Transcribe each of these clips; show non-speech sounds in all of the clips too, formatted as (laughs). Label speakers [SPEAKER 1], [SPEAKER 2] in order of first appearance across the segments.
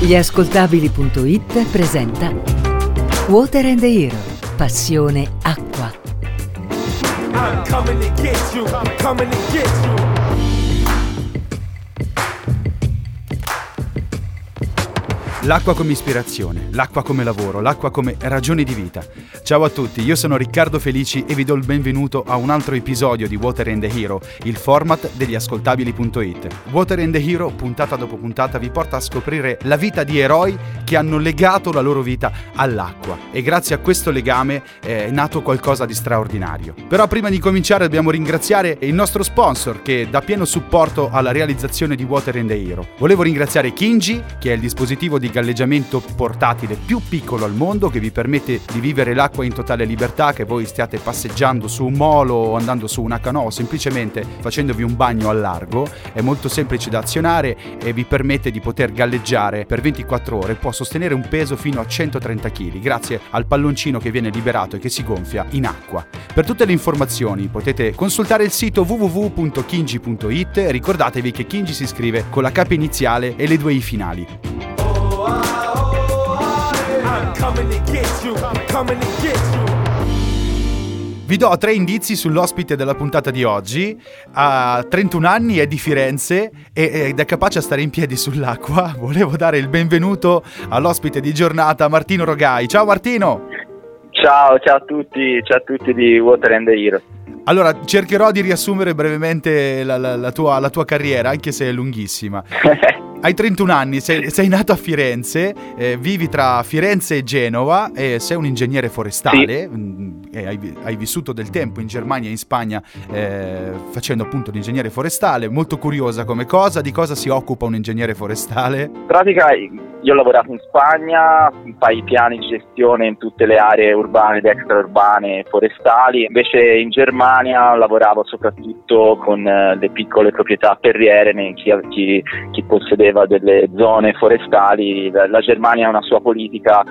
[SPEAKER 1] Gli ascoltabili.it presenta Water and the Hero, passione acqua.
[SPEAKER 2] I'm coming to get you, coming to get you.
[SPEAKER 3] L'acqua come ispirazione, l'acqua come lavoro, l'acqua come ragione di vita. Ciao a tutti, io sono Riccardo Felici e vi do il benvenuto a un altro episodio di Water and the Hero, il format degli ascoltabili.it. Water and the Hero, puntata dopo puntata, vi porta a scoprire la vita di eroi che hanno legato la loro vita all'acqua e grazie a questo legame è nato qualcosa di straordinario. Però prima di cominciare dobbiamo ringraziare il nostro sponsor che dà pieno supporto alla realizzazione di Water and the Hero. Volevo ringraziare Kinji, che è il dispositivo di galleggiamento portatile più piccolo al mondo che vi permette di vivere l'acqua in totale libertà, che voi stiate passeggiando su un molo o andando su una canoa o semplicemente facendovi un bagno al largo. È molto semplice da azionare e vi permette di poter galleggiare per 24 ore. Può sostenere un peso fino a 130 kg grazie al palloncino che viene liberato e che si gonfia in acqua. Per tutte le informazioni potete consultare il sito www.kinji.it ricordatevi che Kinji si scrive con la K iniziale e le due I finali. Vi do tre indizi sull'ospite della puntata di oggi. Ha 31 anni, è di Firenze e- ed è capace a stare in piedi sull'acqua. (laughs) Volevo dare il benvenuto all'ospite di giornata, Martino Rogai. Ciao Martino!
[SPEAKER 4] Ciao, ciao a tutti, ciao a tutti di Water and the Hero.
[SPEAKER 3] Allora, cercherò di riassumere brevemente la, la- la tua, la tua carriera, anche se è lunghissima. (laughs) Hai 31 anni, sei, sei nato a Firenze, eh, vivi tra Firenze e Genova e sei un ingegnere forestale mm, e hai, hai vissuto del tempo in Germania e in Spagna eh, facendo appunto l'ingegnere forestale. Molto curiosa come cosa, di cosa si occupa un ingegnere forestale?
[SPEAKER 4] In pratica io ho lavorato in Spagna, di piani di gestione in tutte le aree urbane ed extraurbane forestali, invece in Germania lavoravo soprattutto con eh, le piccole proprietà terriere, chi, chi- chi possedeva delle zone forestali. La Germania ha una sua politica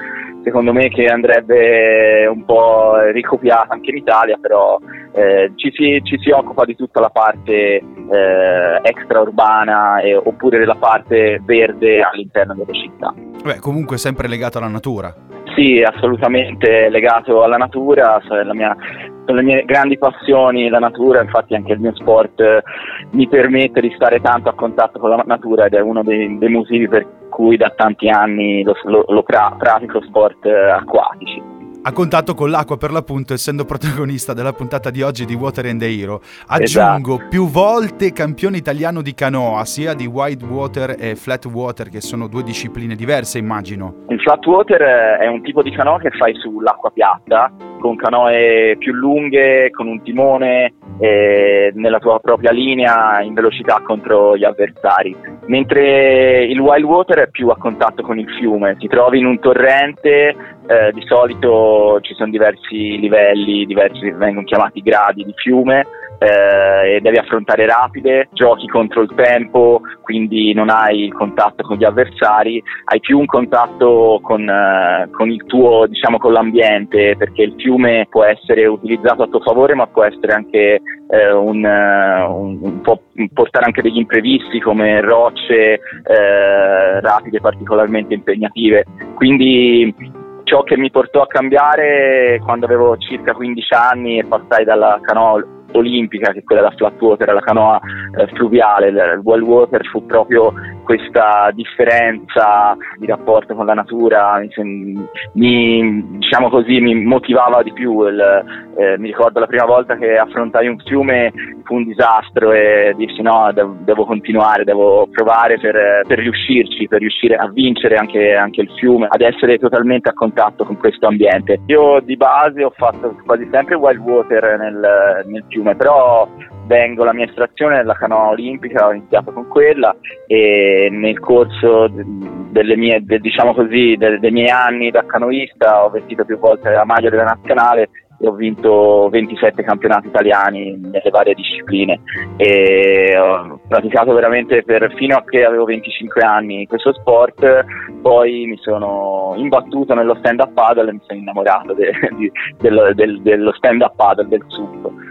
[SPEAKER 4] secondo me che andrebbe un po' ricopiata anche in Italia, però eh, ci, si, ci si occupa di tutta la parte eh, extraurbana e- oppure della parte verde all'interno delle città.
[SPEAKER 3] Beh, comunque sempre legato alla natura.
[SPEAKER 4] Sì, assolutamente legato alla natura, mia- sono le mie grandi passioni la natura, infatti anche il mio sport eh, mi permette di stare tanto a contatto con la natura ed è uno dei, dei motivi per cui da tanti anni lo, lo- lo pra- pratico sport eh, acquatici.
[SPEAKER 3] A contatto con l'acqua per l'appunto, essendo protagonista della puntata di oggi di Water and the Hero. Aggiungo
[SPEAKER 4] Esatto.
[SPEAKER 3] più volte campione italiano di canoa, sia di wide water e flat water, che sono due discipline diverse, immagino.
[SPEAKER 4] Il flat water eh, è un tipo di canoa che fai sull'acqua piatta, con canoe più lunghe, con un timone eh, nella tua propria linea in velocità contro gli avversari. Mentre il wild water è più a contatto con il fiume, ti trovi in un torrente, eh, di solito ci sono diversi livelli, diversi vengono chiamati gradi di fiume, eh, e devi affrontare rapide, giochi contro il tempo, quindi non hai il contatto con gli avversari, hai più un contatto con, eh, con il tuo, diciamo, con l'ambiente, perché il fiume può essere utilizzato a tuo favore, ma può essere anche eh, un, eh, un- un- può portare anche degli imprevisti come rocce eh, rapide particolarmente impegnative. Quindi ciò che mi portò a cambiare quando avevo circa 15 anni e passai dalla canoa olimpica, che è quella da flat water, alla canoa eh, fluviale, il wild water fu proprio questa differenza di rapporto con la natura, mi, diciamo così, mi motivava di più. il- eh, mi ricordo la prima volta che affrontai un fiume fu un disastro e dissi no, devo, devo continuare, devo provare per, per riuscirci, per riuscire a vincere anche, anche il fiume, ad essere totalmente a contatto con questo ambiente. Io di base ho fatto quasi sempre wild water nel, nel fiume, però vengo la mia estrazione nella canoa olimpica, ho iniziato con quella e nel corso de- delle mie, de- diciamo così, de- dei miei anni da canoista ho vestito più volte la maglia della nazionale e ho vinto 27 campionati italiani nelle varie discipline e ho praticato veramente per, fino a che avevo 25 anni questo sport, poi mi sono imbattuto nello stand up paddle e mi sono innamorato de- di- dello, del- dello stand up paddle, del SUP.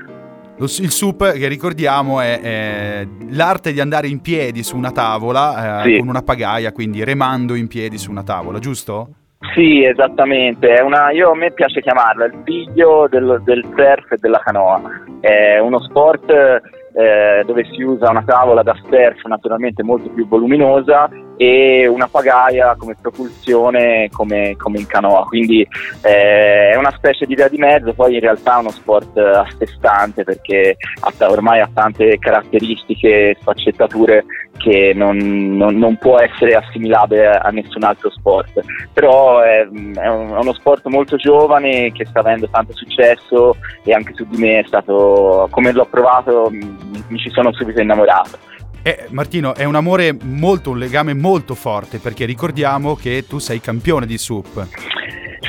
[SPEAKER 3] Il SUP, che ricordiamo, è, è l'arte di andare in piedi su una tavola eh,
[SPEAKER 4] Sì.
[SPEAKER 3] con una pagaia, quindi remando in piedi su una tavola, giusto?
[SPEAKER 4] Sì, esattamente. È una, io, a me piace chiamarla il figlio del, del surf e della canoa. È uno sport eh, dove si usa una tavola da surf naturalmente molto più voluminosa e una pagaia come propulsione come, come in canoa. Quindi eh, è una specie di via di mezzo, poi in realtà è uno sport eh, a sé stante perché ormai ha tante caratteristiche e sfaccettature che non, non- non può essere assimilabile a nessun altro sport. Però è, è uno sport molto giovane che sta avendo tanto successo e anche su di me è stato, come l'ho provato, mi, mi ci sono subito innamorato.
[SPEAKER 3] Eh, Martino, è un amore molto, un legame molto forte, perché ricordiamo che tu sei campione di SUP.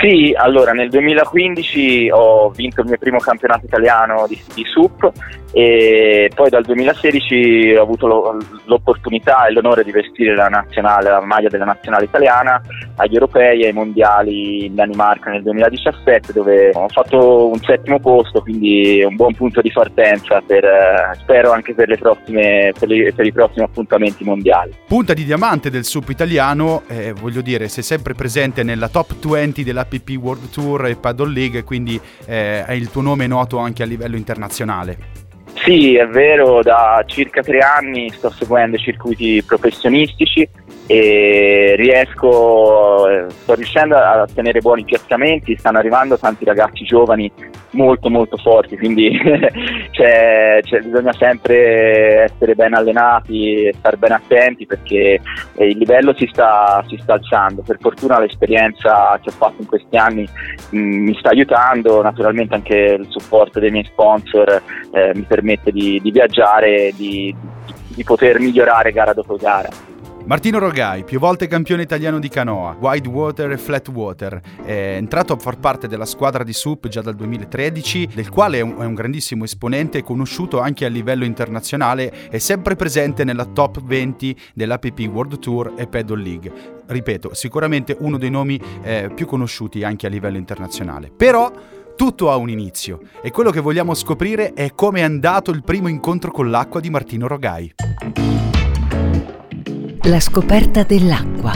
[SPEAKER 4] Sì, allora nel 2015 ho vinto il mio primo campionato italiano di, di SUP e poi dal 2016 ho avuto lo- l'opportunità e l'onore di vestire la, la maglia della nazionale italiana agli europei e ai mondiali in Danimarca nel 2017 dove ho fatto un settimo posto, quindi un buon punto di partenza per, eh, spero anche per, le prossime, per, i- per i prossimi appuntamenti mondiali.
[SPEAKER 3] Punta di diamante del SUP italiano, eh, voglio dire, sei sempre presente nella top 20 dell'APP World Tour e Paddle League, quindi eh, è il tuo nome noto anche a livello internazionale.
[SPEAKER 4] Sì, è vero, da circa tre anni sto seguendo circuiti professionistici e riesco, eh, sto riuscendo a ottenere buoni piazzamenti, stanno arrivando tanti ragazzi giovani molto molto forti, quindi (laughs) c'è- c'è- bisogna sempre essere ben allenati e stare ben attenti perché eh, il livello si sta, si sta alzando. Per fortuna l'esperienza che ho fatto in questi anni mh, mi sta aiutando, naturalmente anche il supporto dei miei sponsor eh, mi permette di, di viaggiare di, di poter migliorare gara dopo gara.
[SPEAKER 3] Martino Rogai, più volte campione italiano di canoa, wide water e flat water, è entrato a far parte della squadra di SUP già dal 2013, del quale è un, è un grandissimo esponente, conosciuto anche a livello internazionale e sempre presente nella top 20 dell'APP World Tour e Paddle League. Ripeto, sicuramente uno dei nomi eh, più conosciuti anche a livello internazionale. Però tutto ha un inizio e quello che vogliamo scoprire è come è andato il primo incontro con l'acqua di Martino Rogai.
[SPEAKER 1] La scoperta dell'acqua.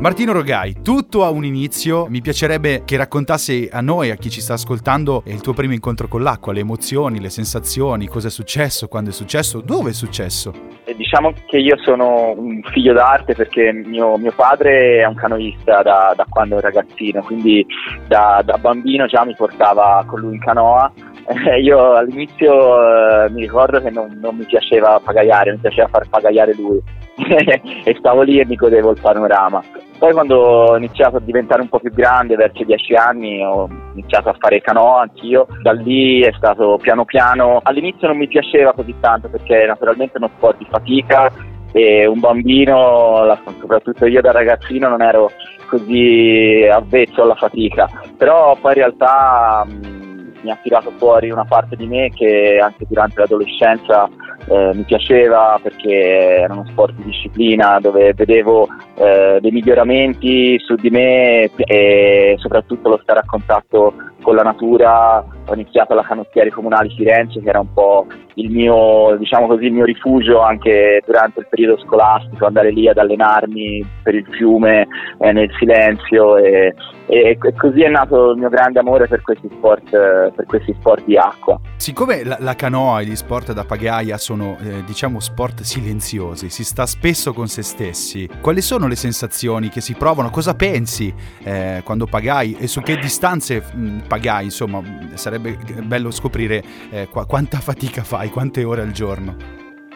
[SPEAKER 3] Martino Rogai, tutto ha un inizio. Mi piacerebbe che raccontassi a noi, a chi ci sta ascoltando, il tuo primo incontro con l'acqua, le emozioni, le sensazioni, cosa è successo, quando è successo, dove è successo.
[SPEAKER 4] E diciamo che io sono un figlio d'arte perché mio, mio padre è un canoista da, da quando ero ragazzino, quindi da, da bambino già mi portava con lui in canoa. Eh, io all'inizio eh, mi ricordo che non, non mi piaceva pagaiare, mi piaceva far pagaiare lui (laughs) e stavo lì e mi godevo il panorama. Poi quando ho iniziato a diventare un po' più grande, verso i 10 anni, ho iniziato a fare canoa anch'io. Da lì è stato piano piano. All'inizio non mi piaceva così tanto perché naturalmente è uno sport di fatica e un bambino, soprattutto io da ragazzino, non ero così avvezzo alla fatica. Però poi in realtà mi ha tirato fuori una parte di me che anche durante l'adolescenza eh, mi piaceva perché era uno sport di disciplina dove vedevo eh, dei miglioramenti su di me e soprattutto lo stare a contatto con la natura. Ho iniziato alla canottieri comunali Firenze che era un po' il mio, diciamo così, il mio rifugio anche durante il periodo scolastico, andare lì ad allenarmi per il fiume eh, nel silenzio e, e- e così è nato il mio grande amore per questi sport, per questi sport di acqua.
[SPEAKER 3] Siccome la, la canoa e gli sport da pagaia sono, eh, diciamo, sport silenziosi, si sta spesso con se stessi, quali sono le sensazioni che si provano? Cosa pensi eh, quando pagai e su che distanze mh, pagai? Insomma, sarebbe bello scoprire eh, qua- quanta fatica fai, quante ore al giorno.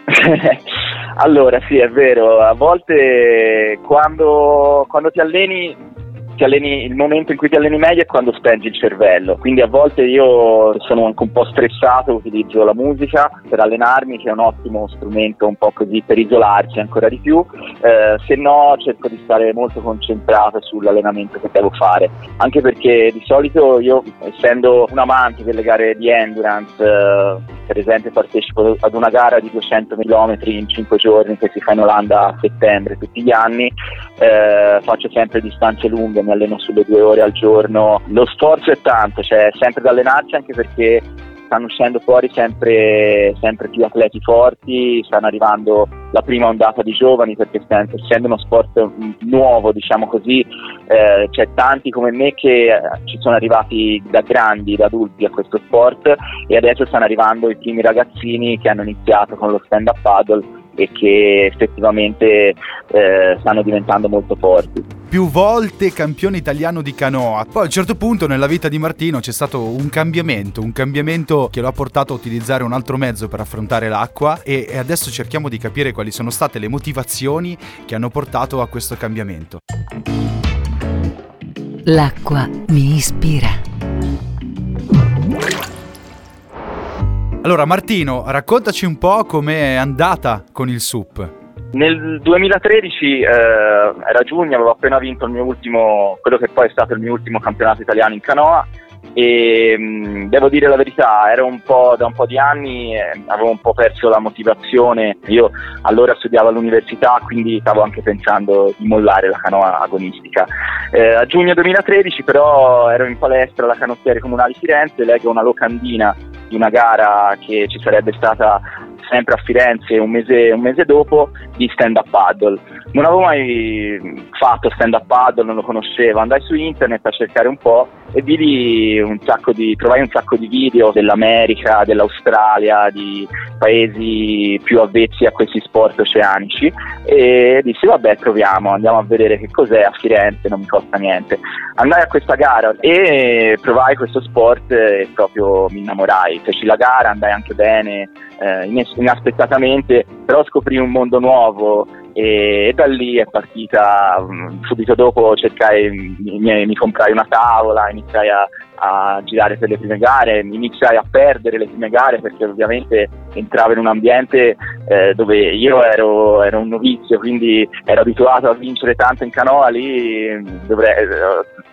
[SPEAKER 3] (laughs)
[SPEAKER 4] allora, sì, è vero, a volte quando, quando ti alleni alleni, il momento in cui ti alleni meglio è quando spengi il cervello, quindi a volte io sono anche un po' stressato, utilizzo la musica per allenarmi, che è un ottimo strumento un po' così per isolarci ancora di più, eh, se no cerco di stare molto concentrato sull'allenamento che devo fare, anche perché di solito io, essendo un amante delle gare di endurance, eh, per esempio partecipo ad una gara di 200 km in 5 giorni che si fa in Olanda a settembre tutti gli anni, eh, faccio sempre distanze lunghe, mi alleno sulle due ore al giorno. Lo sforzo è tanto, c'è sempre da allenarsi anche perché stanno uscendo fuori sempre, sempre, più atleti forti, stanno arrivando la prima ondata di giovani perché essendo uno sport nuovo, diciamo così, eh, c'è tanti come me che eh, ci sono arrivati da grandi, da adulti a questo sport e adesso stanno arrivando i primi ragazzini che hanno iniziato con lo stand-up paddle e che effettivamente eh, stanno diventando molto forti
[SPEAKER 3] più volte campione italiano di canoa. Poi a un certo punto nella vita di Martino c'è stato un cambiamento, un cambiamento che lo ha portato a utilizzare un altro mezzo per affrontare l'acqua e, e adesso cerchiamo di capire quali sono state le motivazioni che hanno portato a questo cambiamento.
[SPEAKER 1] L'acqua mi ispira.
[SPEAKER 3] Allora Martino, raccontaci un po' com'è andata con il SUP.
[SPEAKER 4] Nel 2013 eh, era giugno, avevo appena vinto ultimo, quello che poi è stato il mio ultimo campionato italiano in canoa e mh, mm, devo dire la verità, ero un po' da un po' di anni, eh, avevo un po' perso la motivazione, io allora studiavo all'università quindi stavo anche pensando di mollare la canoa agonistica. Eh, a giugno 2013 però ero in palestra alla canottiere comunale Firenze, leggo una locandina di una gara che ci sarebbe stata sempre a Firenze un mese, un mese dopo di stand up paddle. Non avevo mai fatto stand up paddle, non lo conoscevo, andai su internet a cercare un po' e vidi un sacco di, trovai un sacco di video dell'America, dell'Australia, di paesi più avvezzi a questi sport oceanici e dissi vabbè proviamo, andiamo a vedere che cos'è a Firenze, non mi costa niente. Andai a questa gara e provai questo sport e proprio mi innamorai, feci la gara, andai anche bene, eh, inaspettatamente, però scoprì un mondo nuovo e, da lì è partita, mm, subito dopo cercai, mi, mi, comprai una tavola, iniziai a, a, girare per le prime gare, iniziai a perdere le prime gare perché ovviamente entravo in un ambiente eh, dove io ero, ero, un novizio, quindi ero abituato a vincere tanto in canoa, lì dovrei,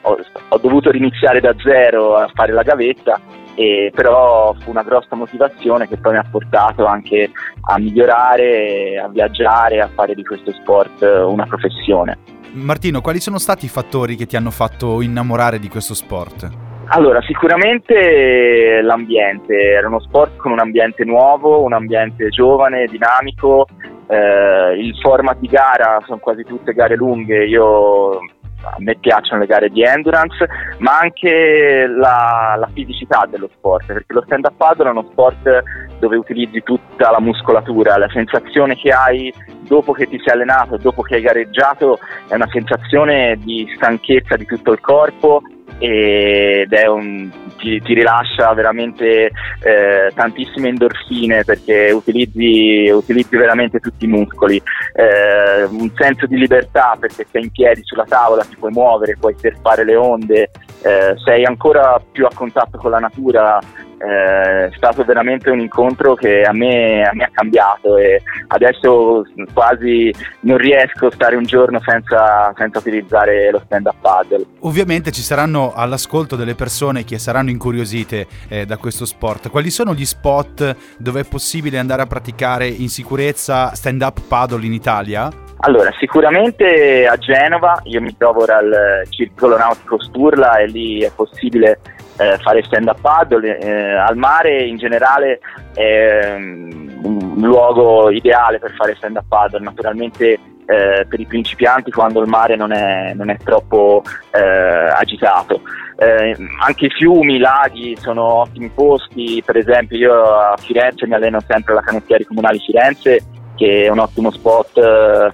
[SPEAKER 4] ho, ho dovuto riniziare da zero a fare la gavetta e però fu una grossa motivazione che poi mi ha portato anche a migliorare, a viaggiare, a fare di questo sport una professione.
[SPEAKER 3] Martino, quali sono stati i fattori che ti hanno fatto innamorare di questo sport?
[SPEAKER 4] Allora, sicuramente l'ambiente, era uno sport con un ambiente nuovo, un ambiente giovane, dinamico, eh, il format di gara sono quasi tutte gare lunghe, io a me piacciono le gare di endurance, ma anche la, la fisicità dello sport, perché lo stand-up paddle è uno sport dove utilizzi tutta la muscolatura, la sensazione che hai dopo che ti sei allenato, dopo che hai gareggiato, è una sensazione di stanchezza di tutto il corpo ed è un, ti, ti, rilascia veramente eh, tantissime endorfine perché utilizzi, utilizzi, veramente tutti i muscoli, eh, un senso di libertà perché sei in piedi sulla tavola, ti puoi muovere, puoi surfare le onde, eh, sei ancora più a contatto con la natura, eh, è stato veramente un incontro che a me, a me, ha cambiato e adesso quasi non riesco a stare un giorno senza, senza utilizzare lo stand-up paddle.
[SPEAKER 3] Ovviamente ci saranno all'ascolto delle persone che saranno incuriosite eh, da questo sport. Quali sono gli spot dove è possibile andare a praticare in sicurezza stand-up paddle in Italia?
[SPEAKER 4] Allora, sicuramente a Genova, io mi trovo ora al Circolo Nautico Sturla e lì è possibile eh, fare stand up paddle, eh, al mare in generale è um, un luogo ideale per fare stand up paddle, naturalmente eh, per i principianti quando il mare non è, non è troppo eh, agitato. Eh, anche i fiumi, i laghi sono ottimi posti, per esempio io a Firenze mi alleno sempre alla canottieri comunali Firenze che è un ottimo spot eh,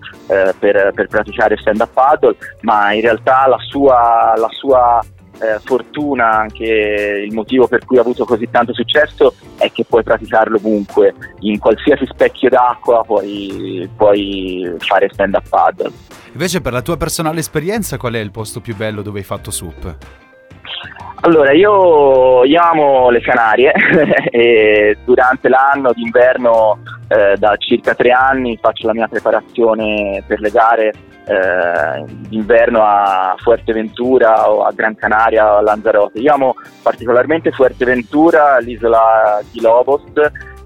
[SPEAKER 4] per, per, praticare stand up paddle, ma in realtà la sua, la sua eh, fortuna, anche il motivo per cui ha avuto così tanto successo è che puoi praticarlo ovunque, in qualsiasi specchio d'acqua puoi, puoi fare stand up paddle.
[SPEAKER 3] Invece per la tua personale esperienza qual è il posto più bello dove hai fatto SUP?
[SPEAKER 4] Allora, io, io amo le Canarie (laughs) e durante l'anno d'inverno eh, da circa tre anni faccio la mia preparazione per le gare eh, d'inverno a Fuerteventura o a Gran Canaria o a Lanzarote. Io amo particolarmente Fuerteventura, l'isola di Lobos,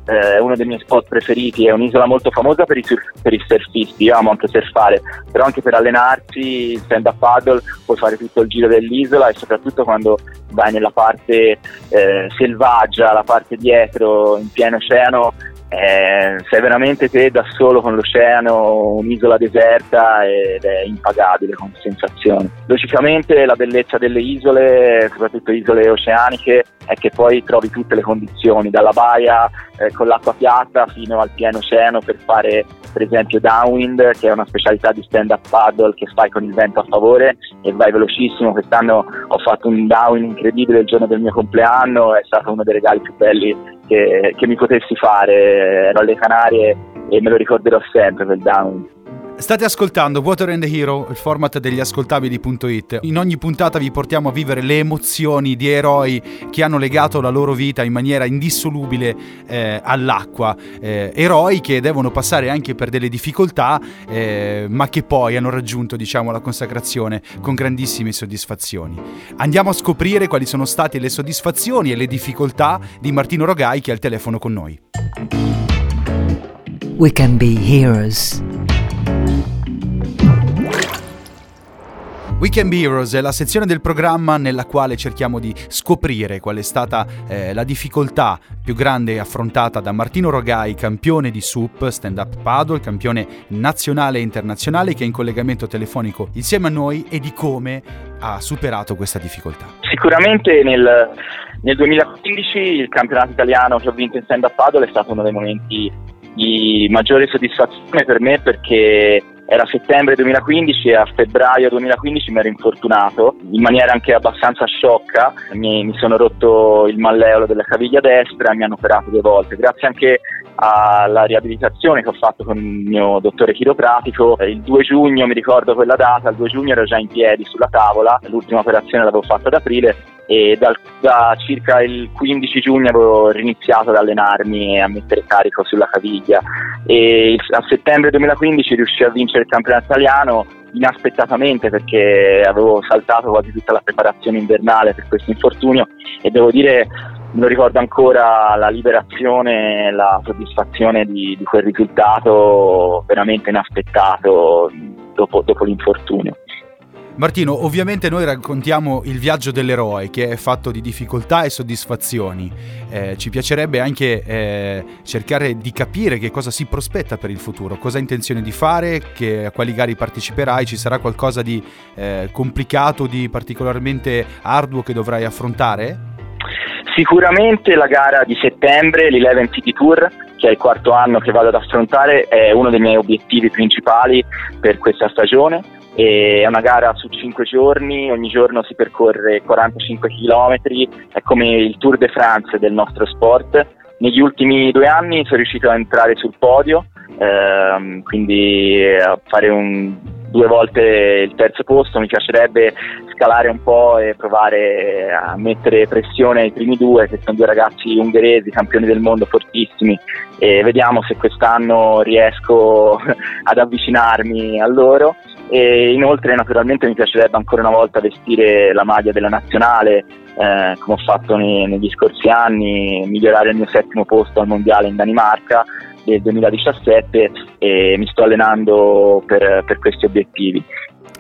[SPEAKER 4] eh, è uno dei miei spot preferiti, è un'isola molto famosa per i, surf, per i surfisti, io amo anche surfare, però anche per allenarsi, stand up paddle, puoi fare tutto il giro dell'isola e soprattutto quando vai nella parte eh, selvaggia, la parte dietro, in pieno oceano, eh, sei veramente te da solo con l'oceano, un'isola deserta ed è impagabile come sensazione. Logicamente la bellezza delle isole, soprattutto isole oceaniche, è che poi trovi tutte le condizioni, dalla baia eh, con l'acqua piatta fino al pieno oceano per fare per esempio downwind, che è una specialità di stand-up paddle che fai con il vento a favore e vai velocissimo. Quest'anno ho fatto un downwind incredibile il giorno del mio compleanno, è stato uno dei regali più belli che, che mi potessi fare. Ero alle Canarie e me lo ricorderò sempre quel downwind.
[SPEAKER 3] State ascoltando Water and the Hero, il format degli ascoltabili.it. In ogni puntata vi portiamo a vivere le emozioni di eroi che hanno legato la loro vita in maniera indissolubile eh, all'acqua. Eh, eroi che devono passare anche per delle difficoltà, eh, ma che poi hanno raggiunto, diciamo, la consacrazione con grandissime soddisfazioni. Andiamo a scoprire quali sono state le soddisfazioni e le difficoltà di Martino Rogai che è al telefono con noi.
[SPEAKER 1] We can be heroes.
[SPEAKER 3] Weekend Heroes è la sezione del programma nella quale cerchiamo di scoprire qual è stata eh, la difficoltà più grande affrontata da Martino Rogai, campione di SUP, stand up paddle, campione nazionale e internazionale che è in collegamento telefonico insieme a noi e di come ha superato questa difficoltà.
[SPEAKER 4] Sicuramente nel, nel 2015 il campionato italiano che ho vinto in stand up paddle è stato uno dei momenti di maggiore soddisfazione per me perché era settembre 2015 e a febbraio 2015 mi ero infortunato in maniera anche abbastanza sciocca, mi, mi sono rotto il malleolo della caviglia destra e mi hanno operato due volte, grazie anche alla riabilitazione che ho fatto con il mio dottore chiropratico. Il 2 giugno, mi ricordo quella data, il 2 giugno ero già in piedi sulla tavola, l'ultima operazione l'avevo fatta ad aprile e dal, da circa il 15 giugno avevo riniziato ad allenarmi e a mettere carico sulla caviglia e a settembre 2015 riuscii a vincere il campionato italiano inaspettatamente perché avevo saltato quasi tutta la preparazione invernale per questo infortunio e devo dire me lo ricordo ancora la liberazione, la soddisfazione di, di quel risultato veramente inaspettato dopo, dopo l'infortunio.
[SPEAKER 3] Martino, ovviamente noi raccontiamo il viaggio dell'eroe che è fatto di difficoltà e soddisfazioni. Eh, ci piacerebbe anche eh, cercare di capire che cosa si prospetta per il futuro, cosa hai intenzione di fare, che, a quali gare parteciperai, ci sarà qualcosa di eh, complicato, di particolarmente arduo che dovrai affrontare?
[SPEAKER 4] Sicuramente la gara di settembre, l'Eleven City Tour, che è il quarto anno che vado ad affrontare, è uno dei miei obiettivi principali per questa stagione è una gara su 5 giorni, ogni giorno si percorre 45 km, è come il Tour de France del nostro sport. Negli ultimi due anni sono riuscito a entrare sul podio, ehm, quindi a fare un, due volte il terzo posto, mi piacerebbe scalare un po' e provare a mettere pressione ai primi due, che sono due ragazzi ungheresi, campioni del mondo fortissimi, e vediamo se quest'anno riesco (laughs) ad avvicinarmi a loro e inoltre naturalmente mi piacerebbe ancora una volta vestire la maglia della nazionale eh, come ho fatto nei, negli scorsi anni, migliorare il mio settimo posto al mondiale in Danimarca del 2017 e mi sto allenando per, per questi obiettivi.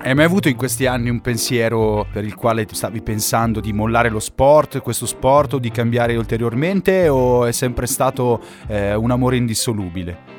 [SPEAKER 3] Hai mai avuto in questi anni un pensiero per il quale stavi pensando di mollare lo sport, questo sport o di cambiare ulteriormente o è sempre stato eh, un amore indissolubile?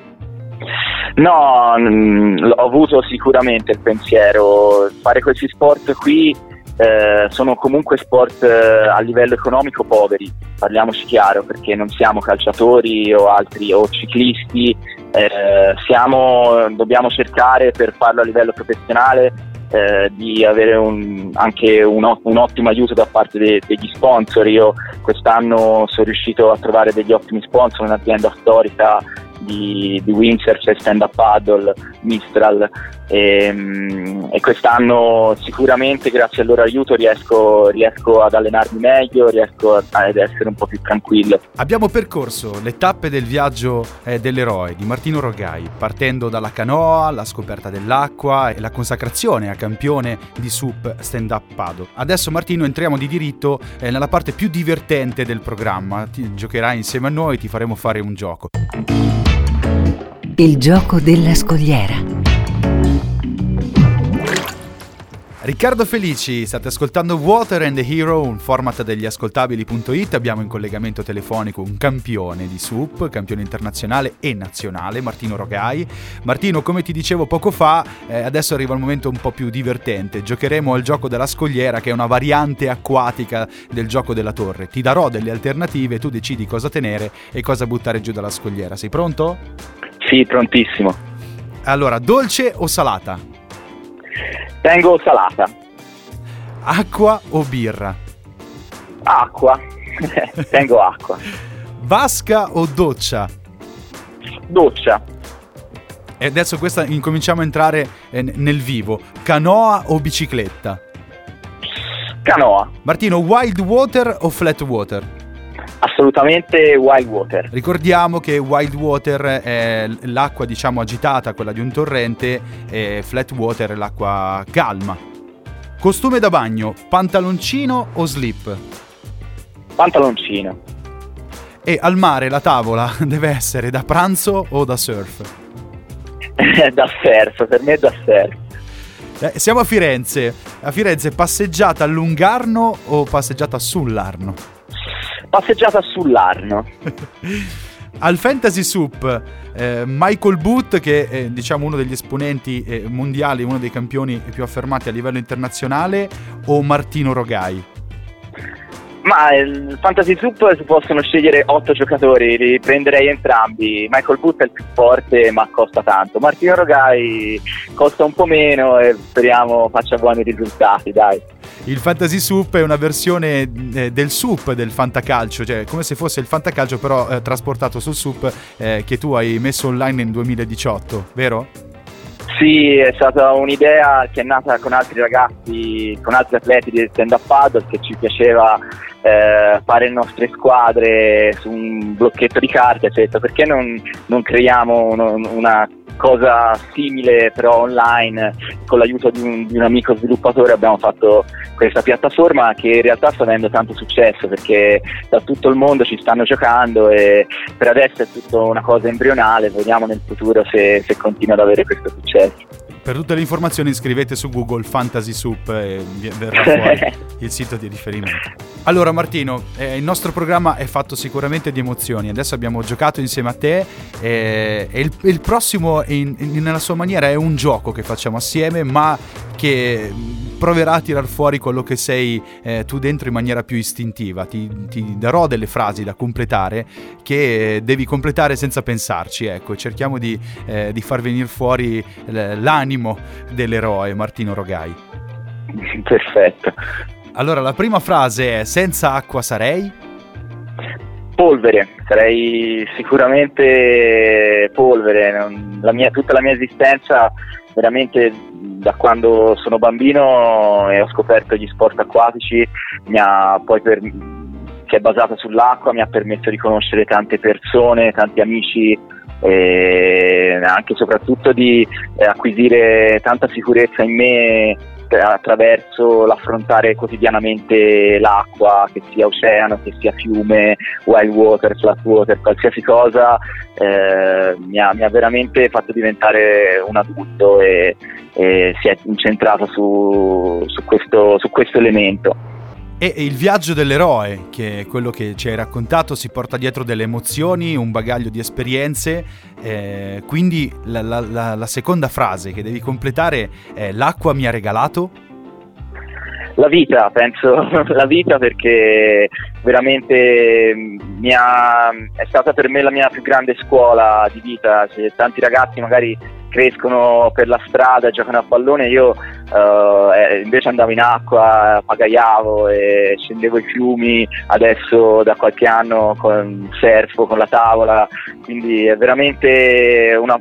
[SPEAKER 4] No, mh, mm, ho avuto sicuramente il pensiero, fare questi sport qui eh, sono comunque sport eh, a livello economico poveri, parliamoci chiaro, perché non siamo calciatori o altri o ciclisti, eh, siamo, dobbiamo cercare per farlo a livello professionale eh, di avere un, anche un, un, ottimo aiuto da parte de, degli sponsor. Io quest'anno sono riuscito a trovare degli ottimi sponsor, un'azienda storica di, di windsurf e stand up paddle, Mistral, e, mm, e, quest'anno sicuramente grazie al loro aiuto riesco, riesco ad allenarmi meglio, riesco ad essere un po' più tranquillo.
[SPEAKER 3] Abbiamo percorso le tappe del viaggio eh, dell'eroe di Martino Rogai, partendo dalla canoa, la scoperta dell'acqua e la consacrazione a campione di SUP Stand Up Pado. Adesso Martino entriamo di diritto eh, nella parte più divertente del programma, ti giocherai insieme a noi, ti faremo fare un gioco.
[SPEAKER 1] Il gioco della scogliera.
[SPEAKER 3] Riccardo Felici, state ascoltando Water and the Hero, un format degli ascoltabili.it. Abbiamo in collegamento telefonico un campione di SUP, campione internazionale e nazionale, Martino Rogai. Martino, come ti dicevo poco fa, eh, adesso arriva il momento un po' più divertente. Giocheremo al gioco della scogliera, che è una variante acquatica del gioco della torre. Ti darò delle alternative, tu decidi cosa tenere e cosa buttare giù dalla scogliera. Sei pronto?
[SPEAKER 4] Sì, prontissimo.
[SPEAKER 3] Allora, dolce o salata?
[SPEAKER 4] Tengo salata.
[SPEAKER 3] Acqua o birra?
[SPEAKER 4] Acqua. (laughs) Tengo acqua.
[SPEAKER 3] Vasca o doccia?
[SPEAKER 4] Doccia.
[SPEAKER 3] E adesso questa incominciamo a entrare eh, nel vivo. Canoa o bicicletta?
[SPEAKER 4] Canoa.
[SPEAKER 3] Martino, wild water o flat water?
[SPEAKER 4] Assolutamente wild water.
[SPEAKER 3] Ricordiamo che wild water è l'acqua diciamo agitata, quella di un torrente, e flat water è l'acqua calma. Costume da bagno, pantaloncino o slip?
[SPEAKER 4] Pantaloncino.
[SPEAKER 3] E al mare la tavola (laughs) deve essere da pranzo o da surf? (laughs)
[SPEAKER 4] da surf, per me è da surf.
[SPEAKER 3] Eh, siamo a Firenze. A Firenze passeggiata a Lungarno o passeggiata sull'Arno?
[SPEAKER 4] Passeggiata sull'Arno. (laughs)
[SPEAKER 3] Al Fantasy Soup, eh, Michael Booth, che è diciamo, uno degli esponenti eh, mondiali, uno dei campioni più affermati a livello internazionale, o Martino Rogai?
[SPEAKER 4] Ma il Fantasy Soup si possono scegliere otto giocatori, li prenderei entrambi. Michael Booth è il più forte, ma costa tanto. Martino Rogai costa un po' meno e speriamo faccia buoni risultati, dai.
[SPEAKER 3] Il Fantasy Soup è una versione eh, del Soup del Fantacalcio, cioè come se fosse il Fantacalcio però eh, trasportato sul Soup eh, che tu hai messo online nel 2018, vero?
[SPEAKER 4] Sì, è stata un'idea che è nata con altri ragazzi, con altri atleti di stand-up paddle che ci piaceva eh, fare le nostre squadre su un blocchetto di carta, eccetera. Perché non, non creiamo uno, una cosa simile però online con l'aiuto di un, di un, amico sviluppatore abbiamo fatto questa piattaforma che in realtà sta avendo tanto successo perché da tutto il mondo ci stanno giocando e per adesso è tutto una cosa embrionale. Vediamo nel futuro se, se continua ad avere questo successo.
[SPEAKER 3] Per tutte le informazioni scrivete su Google Fantasy Soup e verrà fuori (laughs) il sito di riferimento. Allora Martino, eh, il nostro programma è fatto sicuramente di emozioni, adesso abbiamo giocato insieme a te eh, e il, il prossimo in, in, nella sua maniera è un gioco che facciamo assieme ma che proverà a tirar fuori quello che sei eh, tu dentro in maniera più istintiva. Ti, ti, darò delle frasi da completare che devi completare senza pensarci. Ecco, cerchiamo di, eh, di far venire fuori l'animo dell'eroe Martino Rogai.
[SPEAKER 4] Perfetto.
[SPEAKER 3] Allora, la prima frase è: Senza acqua sarei?
[SPEAKER 4] Polvere, sarei sicuramente polvere. La mia, tutta la mia esistenza veramente da quando sono bambino e ho scoperto gli sport acquatici, mi ha poi per, che è basata sull'acqua, mi ha permesso di conoscere tante persone, tanti amici e anche e soprattutto di eh, acquisire tanta sicurezza in me attraverso l'affrontare quotidianamente l'acqua, che sia oceano, che sia fiume, wild water, flat water, qualsiasi cosa, eh, mi, ha, mi, ha, veramente fatto diventare un adulto e, e si è incentrato su, su, questo, su questo elemento.
[SPEAKER 3] E il viaggio dell'eroe, che è quello che ci hai raccontato, si porta dietro delle emozioni, un bagaglio di esperienze, eh, quindi la, la, la, la, seconda frase che devi completare è l'acqua mi ha regalato?
[SPEAKER 4] La vita, penso, (laughs) la vita perché veramente ha, è stata per me la mia più grande scuola di vita, tanti ragazzi magari crescono per la strada, giocano a pallone, io Uh, invece andavo in acqua, pagaiavo e scendevo i fiumi, adesso da qualche anno con surfo, con la tavola, quindi è veramente una,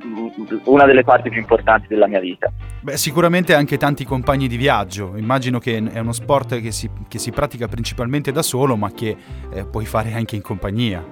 [SPEAKER 4] una delle parti più importanti della mia vita.
[SPEAKER 3] Beh, sicuramente anche tanti compagni di viaggio, immagino che è uno sport che si, che si pratica principalmente da solo ma che eh, puoi fare anche in compagnia.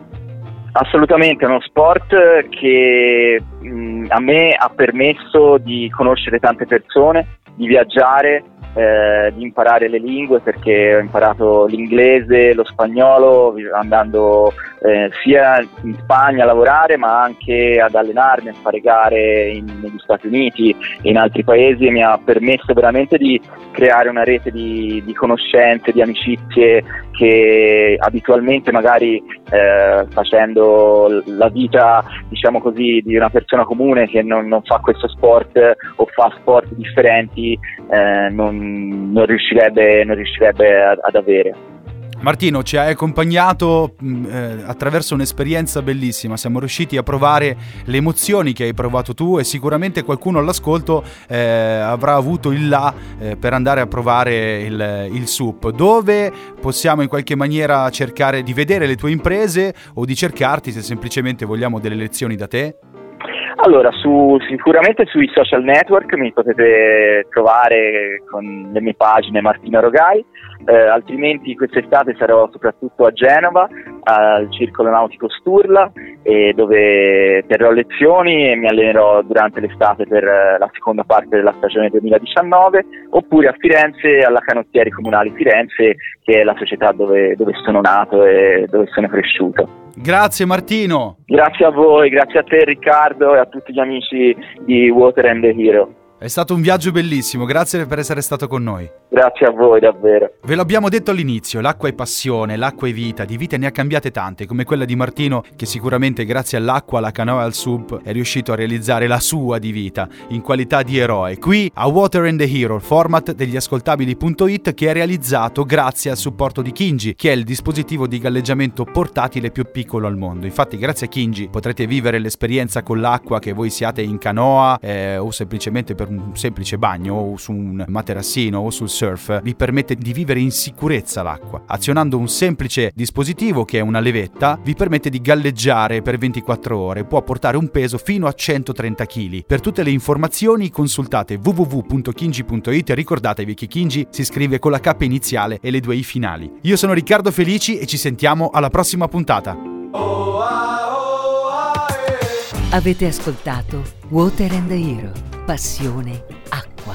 [SPEAKER 4] Assolutamente, è uno sport che mh, a me ha permesso di conoscere tante persone, di viaggiare, eh, di imparare le lingue perché ho imparato l'inglese, lo spagnolo andando eh, sia in Spagna a lavorare ma anche ad allenarmi, a fare gare in, negli Stati Uniti e in altri paesi e mi ha permesso veramente di creare una rete di, di conoscenze, di amicizie che abitualmente magari eh, facendo la vita diciamo così di una persona comune che non, non fa questo sport o fa sport differenti eh, non, non, riuscirebbe, non riuscirebbe ad, ad avere.
[SPEAKER 3] Martino, ci hai accompagnato mh, eh, attraverso un'esperienza bellissima, siamo riusciti a provare le emozioni che hai provato tu e sicuramente qualcuno all'ascolto eh, avrà avuto il là eh, per andare a provare il, il SUP. Dove possiamo in qualche maniera cercare di vedere le tue imprese o di cercarti se semplicemente vogliamo delle lezioni da te?
[SPEAKER 4] Allora, su, sicuramente sui social network mi potete trovare con le mie pagine Martino Rogai eh, altrimenti quest'estate sarò soprattutto a Genova, al Circolo Nautico Sturla, dove terrò lezioni e mi allenerò durante l'estate per eh, la seconda parte della stagione 2019, oppure a Firenze alla Canottieri Comunali Firenze, che è la società dove, dove sono nato e dove sono cresciuto.
[SPEAKER 3] Grazie Martino.
[SPEAKER 4] Grazie a voi, grazie a te Riccardo e a tutti gli amici di Water and the Hero.
[SPEAKER 3] È stato un viaggio bellissimo, grazie per essere stato con noi.
[SPEAKER 4] Grazie a voi, davvero.
[SPEAKER 3] Ve l'abbiamo detto all'inizio, l'acqua è passione, l'acqua è vita, di vite ne ha cambiate tante, come quella di Martino che sicuramente grazie all'acqua, alla canoa e al sub è riuscito a realizzare la sua di vita in qualità di eroe. Qui a Water and the Hero, format degli ascoltabili.it che è realizzato grazie al supporto di Kinji, che è il dispositivo di galleggiamento portatile più piccolo al mondo. Infatti grazie a Kinji potrete vivere l'esperienza con l'acqua che voi siate in canoa eh, o semplicemente per un semplice bagno o su un materassino o sul surf vi permette di vivere in sicurezza l'acqua. Azionando un semplice dispositivo che è una levetta vi permette di galleggiare per 24 ore, può portare un peso fino a 130 kg. Per tutte le informazioni consultate www.kinji.it e ricordatevi che Kinji si scrive con la K iniziale e le due I finali. Io sono Riccardo Felici e ci sentiamo alla prossima puntata.
[SPEAKER 1] Avete ascoltato Water and Hero, passione acqua.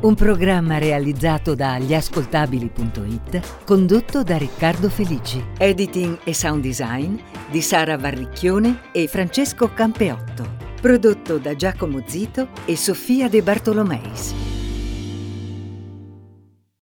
[SPEAKER 1] Un programma realizzato da gliascoltabili.it, condotto da Riccardo Felici. Editing e sound design di Sara Varricchione e Francesco Campeotto. Prodotto da Giacomo Zito e Sofia De Bartolomeis.